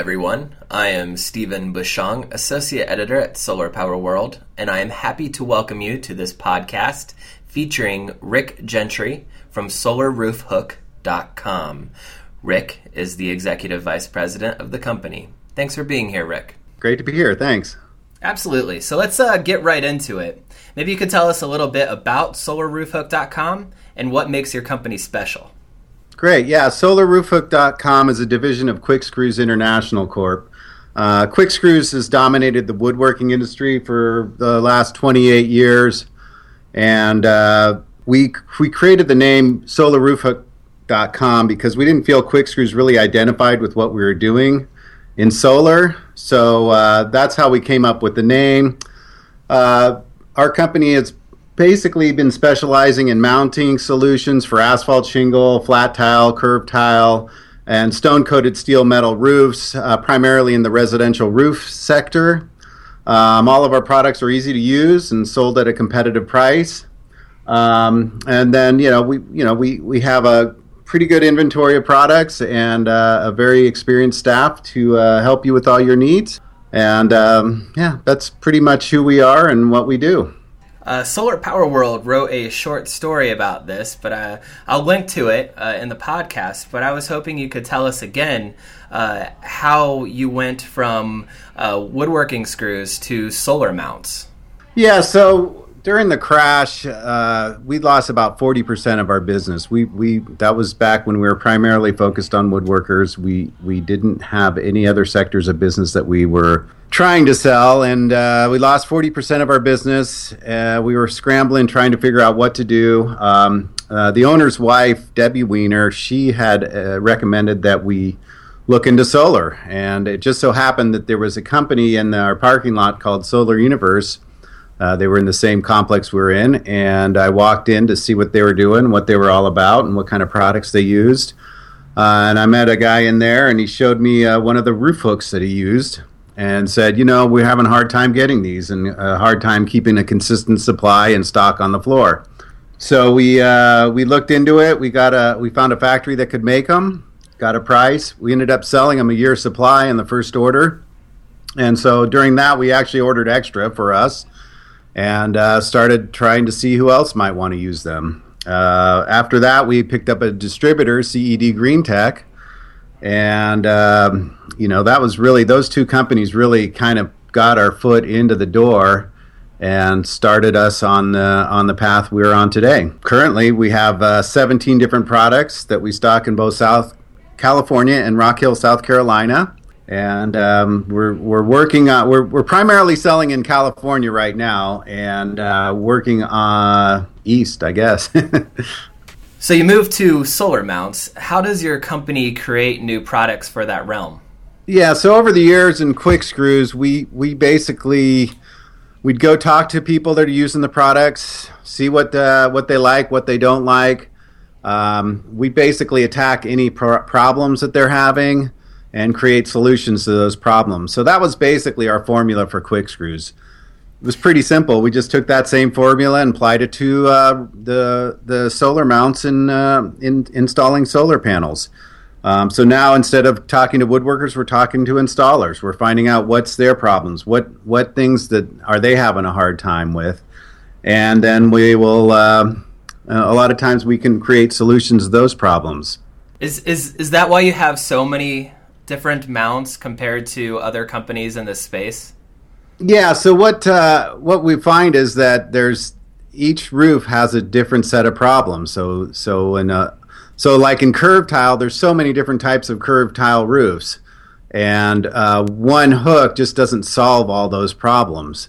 everyone. I am Stephen Bushong, Associate Editor at Solar Power World, and I am happy to welcome you to this podcast featuring Rick Gentry from SolarRoofHook.com. Rick is the Executive Vice President of the company. Thanks for being here, Rick. Great to be here. Thanks. Absolutely. So let's uh, get right into it. Maybe you could tell us a little bit about SolarRoofHook.com and what makes your company special. Great. Yeah, SolarRoofHook.com is a division of Quick Screws International Corp. Uh, Quick Screws has dominated the woodworking industry for the last 28 years, and uh, we we created the name SolarRoofHook.com because we didn't feel Quick Screws really identified with what we were doing in solar. So uh, that's how we came up with the name. Uh, our company is basically been specializing in mounting solutions for asphalt shingle, flat tile, curved tile, and stone coated steel metal roofs, uh, primarily in the residential roof sector. Um, all of our products are easy to use and sold at a competitive price. Um, and then, you know, we, you know, we, we have a pretty good inventory of products and uh, a very experienced staff to uh, help you with all your needs. And um, yeah, that's pretty much who we are and what we do. Uh, Solar Power World wrote a short story about this, but uh, I'll link to it uh, in the podcast. But I was hoping you could tell us again uh, how you went from uh, woodworking screws to solar mounts. Yeah, so during the crash, uh, we lost about forty percent of our business. We we that was back when we were primarily focused on woodworkers. We we didn't have any other sectors of business that we were trying to sell, and uh, we lost 40% of our business. Uh, we were scrambling, trying to figure out what to do. Um, uh, the owner's wife, Debbie Weiner, she had uh, recommended that we look into solar. And it just so happened that there was a company in our parking lot called Solar Universe. Uh, they were in the same complex we were in, and I walked in to see what they were doing, what they were all about, and what kind of products they used. Uh, and I met a guy in there, and he showed me one of the roof hooks that he used and said, you know, we're having a hard time getting these and a hard time keeping a consistent supply and stock on the floor. So we uh, we looked into it. We got a we found a factory that could make them. Got a price. We ended up selling them a year supply in the first order. And so during that, we actually ordered extra for us and uh, started trying to see who else might want to use them. Uh, after that, we picked up a distributor, CED Green Tech, and um, you know that was really those two companies really kind of got our foot into the door and started us on the on the path we're on today. Currently, we have uh, 17 different products that we stock in both South California and Rock Hill, South Carolina. And um, we're, we're working on, we're, we're primarily selling in California right now and uh, working uh, east, I guess. So you move to solar mounts. How does your company create new products for that realm? Yeah, so over the years in Quick Screws, we we basically we'd go talk to people that are using the products, see what the, what they like, what they don't like. Um, we basically attack any pro- problems that they're having and create solutions to those problems. So that was basically our formula for Quick Screws it was pretty simple. We just took that same formula and applied it to uh, the the solar mounts and uh, in installing solar panels. Um, so now instead of talking to woodworkers, we're talking to installers. We're finding out what's their problems, what what things that are they having a hard time with, and then we will. Uh, a lot of times we can create solutions to those problems. Is is is that why you have so many different mounts compared to other companies in this space? Yeah. So what uh, what we find is that there's each roof has a different set of problems. So so in a so like in curved tile, there's so many different types of curved tile roofs, and uh, one hook just doesn't solve all those problems.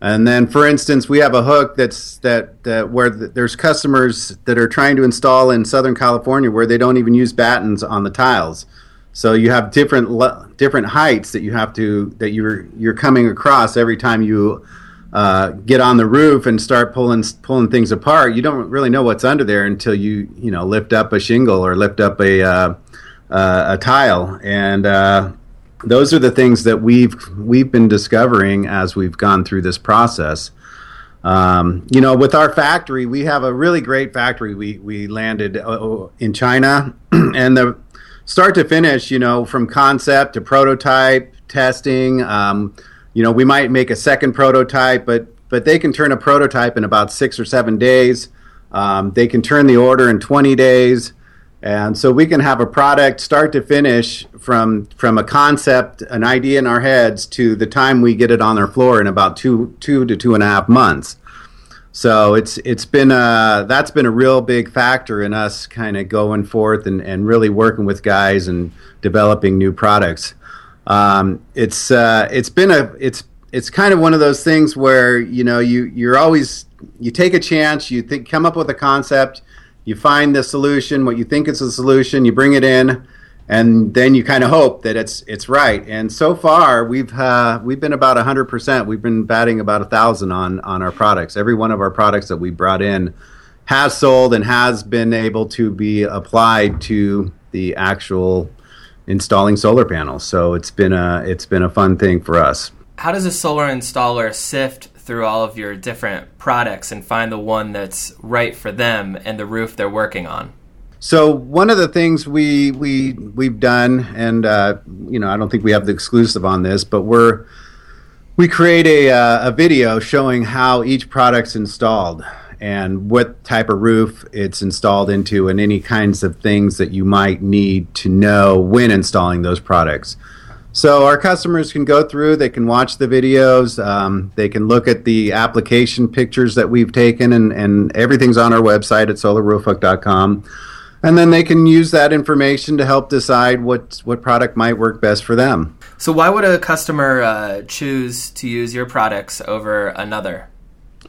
And then, for instance, we have a hook that's that, that where there's customers that are trying to install in Southern California where they don't even use battens on the tiles. So you have different le- different heights that you have to that you're you're coming across every time you uh, get on the roof and start pulling pulling things apart. You don't really know what's under there until you you know lift up a shingle or lift up a uh, uh, a tile, and uh, those are the things that we've we've been discovering as we've gone through this process. Um, you know, with our factory, we have a really great factory. We we landed uh, in China, and the start to finish, you know, from concept to prototype testing. Um, you know, we might make a second prototype, but but they can turn a prototype in about six or seven days. Um, they can turn the order in 20 days. And so we can have a product start to finish from from a concept, an idea in our heads to the time we get it on their floor in about two two to two and a half months. So it's it's been a that's been a real big factor in us kind of going forth and, and really working with guys and developing new products. Um, it's uh, it's been a it's it's kind of one of those things where you know you you're always you take a chance, you think come up with a concept you find the solution, what you think is the solution, you bring it in, and then you kind of hope that it's it's right. And so far, we've uh, we've been about hundred percent. We've been batting about a thousand on on our products. Every one of our products that we brought in has sold and has been able to be applied to the actual installing solar panels. So it's been a it's been a fun thing for us. How does a solar installer sift through all of your different products and find the one that's right for them and the roof they're working on? So one of the things we we we've done, and uh, you know, I don't think we have the exclusive on this, but we're we create a uh, a video showing how each product's installed and what type of roof it's installed into, and any kinds of things that you might need to know when installing those products. So our customers can go through, they can watch the videos, um, they can look at the application pictures that we've taken, and, and everything's on our website at solarroofhook.com. And then they can use that information to help decide what what product might work best for them. So why would a customer uh, choose to use your products over another?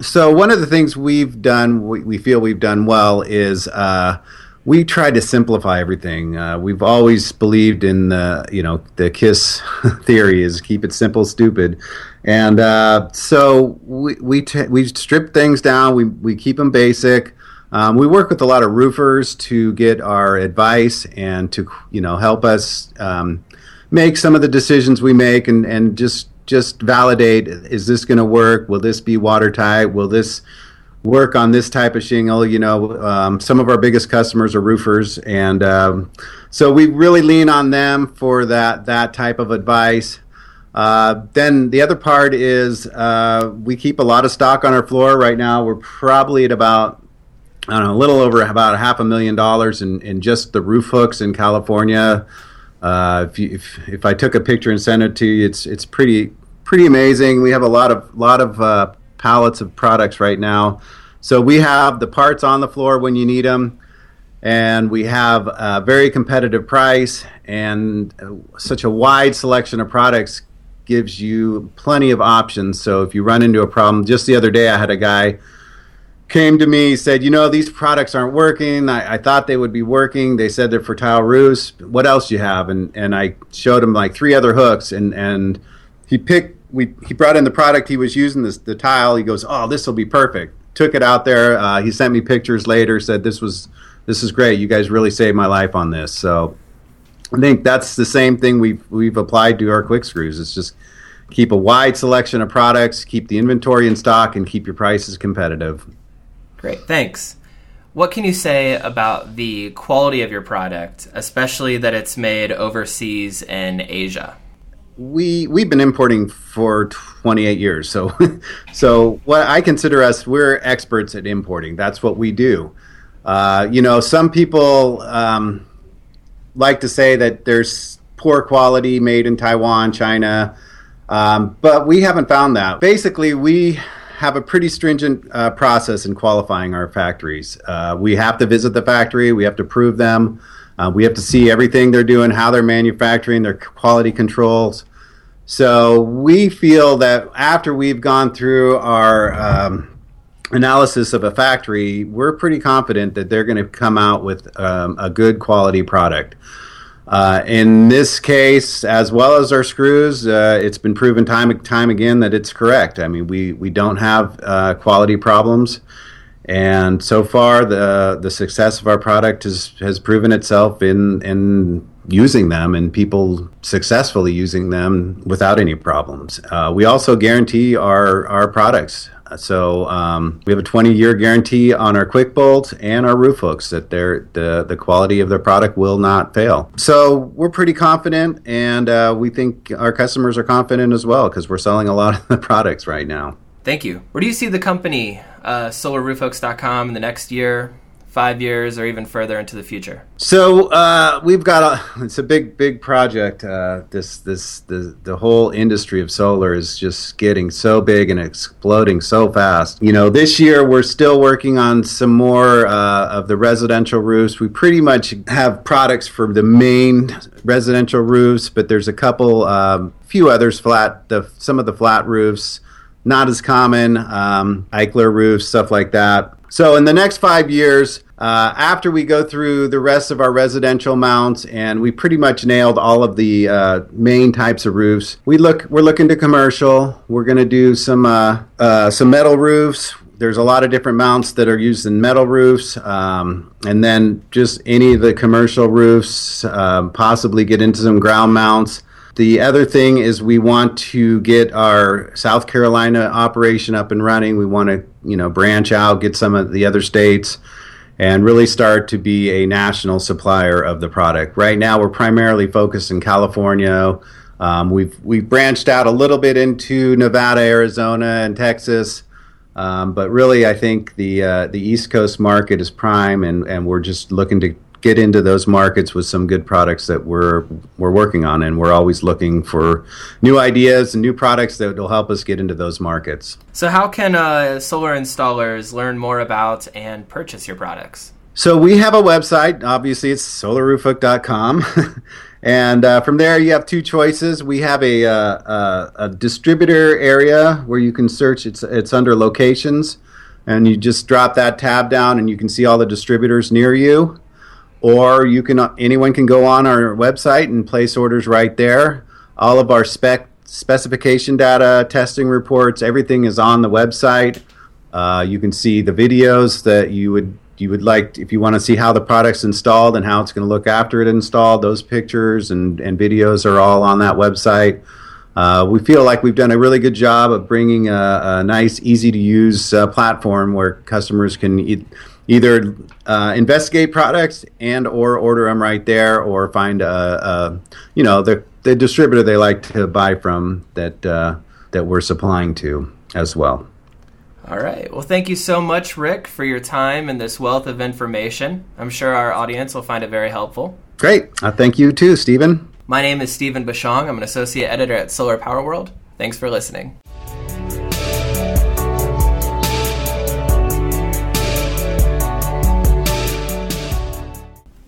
So one of the things we've done, we, we feel we've done well, is uh, we try to simplify everything. Uh, we've always believed in the you know the KISS theory is keep it simple, stupid, and uh, so we we t- we strip things down. We we keep them basic. Um, we work with a lot of roofers to get our advice and to you know help us um, make some of the decisions we make and and just just validate is this going to work? Will this be watertight? Will this work on this type of shingle. You know, um, some of our biggest customers are roofers, and um, so we really lean on them for that that type of advice. Uh, then the other part is uh, we keep a lot of stock on our floor right now. We're probably at about I don't know, a little over about half a million dollars in, in just the roof hooks in California. Uh, if, you, if, if I took a picture and sent it to you, it's it's pretty pretty amazing. We have a lot of lot of uh, pallets of products right now. So we have the parts on the floor when you need them, and we have a very competitive price and such a wide selection of products gives you plenty of options. So if you run into a problem, just the other day I had a guy came to me said, you know, these products aren't working. I, I, thought they would be working. They said they're for tile roofs. What else you have? And and I showed him like three other hooks, and and he picked we he brought in the product he was using this the tile. He goes, "Oh, this will be perfect." Took it out there. Uh, he sent me pictures later. Said this was this is great. You guys really saved my life on this. So I think that's the same thing we've we've applied to our quick screws. It's just keep a wide selection of products, keep the inventory in stock, and keep your prices competitive. Great, thanks. What can you say about the quality of your product, especially that it's made overseas in Asia? we we've been importing for 28 years so so what i consider us we're experts at importing that's what we do uh, you know some people um, like to say that there's poor quality made in taiwan china um, but we haven't found that basically we have a pretty stringent uh, process in qualifying our factories uh, we have to visit the factory we have to prove them uh, we have to see everything they're doing, how they're manufacturing, their quality controls. So we feel that after we've gone through our um, analysis of a factory, we're pretty confident that they're going to come out with um, a good quality product. Uh, in this case, as well as our screws, uh, it's been proven time and time again that it's correct. I mean, we, we don't have uh, quality problems. And so far, the the success of our product has has proven itself in in using them and people successfully using them without any problems. Uh, we also guarantee our our products So um, we have a 20 year guarantee on our quick bolt and our roof hooks that the the quality of their product will not fail. So we're pretty confident, and uh, we think our customers are confident as well because we're selling a lot of the products right now. Thank you. Where do you see the company, uh, SolarRoofHooks.com, in the next year? Five years or even further into the future? So uh, we've got a it's a big big project. Uh, this this the the whole industry of solar is just getting so big and exploding so fast. You know, this year we're still working on some more uh, of the residential roofs. We pretty much have products for the main residential roofs, but there's a couple, um, few others flat. The some of the flat roofs. Not as common, um, Eichler roofs, stuff like that. So, in the next five years, uh, after we go through the rest of our residential mounts and we pretty much nailed all of the uh, main types of roofs, we look we're looking to commercial. We're going to do some uh, uh, some metal roofs. There's a lot of different mounts that are used in metal roofs, um, and then just any of the commercial roofs. Um, possibly get into some ground mounts. The other thing is we want to get our South Carolina operation up and running. We want to, you know, branch out, get some of the other states and really start to be a national supplier of the product. Right now, we're primarily focused in California. Um, we've we've branched out a little bit into Nevada, Arizona, and Texas, um, but really, I think the uh, the East Coast market is prime, and, and we're just looking to get into those markets with some good products that we're we're working on, and we're always looking for new ideas and new products that will help us get into those markets. So, how can uh, solar installers learn more about and purchase your products? So we have a website. Obviously, it's solarroofhook.com. and uh, from there, you have two choices. We have a, uh, a, a, distributor area where you can search. It's, it's under locations. And you just drop that tab down, and you can see all the distributors near you or you can anyone can go on our website and place orders right there. All of our spec specification data, testing reports, everything is on the website. Uh, you can see the videos that you would you would like if you want to see how the product's installed and how it's going to look after it installed. Those pictures and, and videos are all on that website. Uh, we feel like we've done a really good job of bringing a, a nice, easy to use uh, platform where customers can. E- either uh, investigate products and or order them right there or find a, a you know the the distributor they like to buy from that uh, that we're supplying to as well. All right. Well, thank you so much, Rick, for your time and this wealth of information. I'm sure our audience will find it very helpful. Great. Uh, thank you too, Stephen. My name is Stephen Bushong. I'm an associate editor at Solar Power World. Thanks for listening.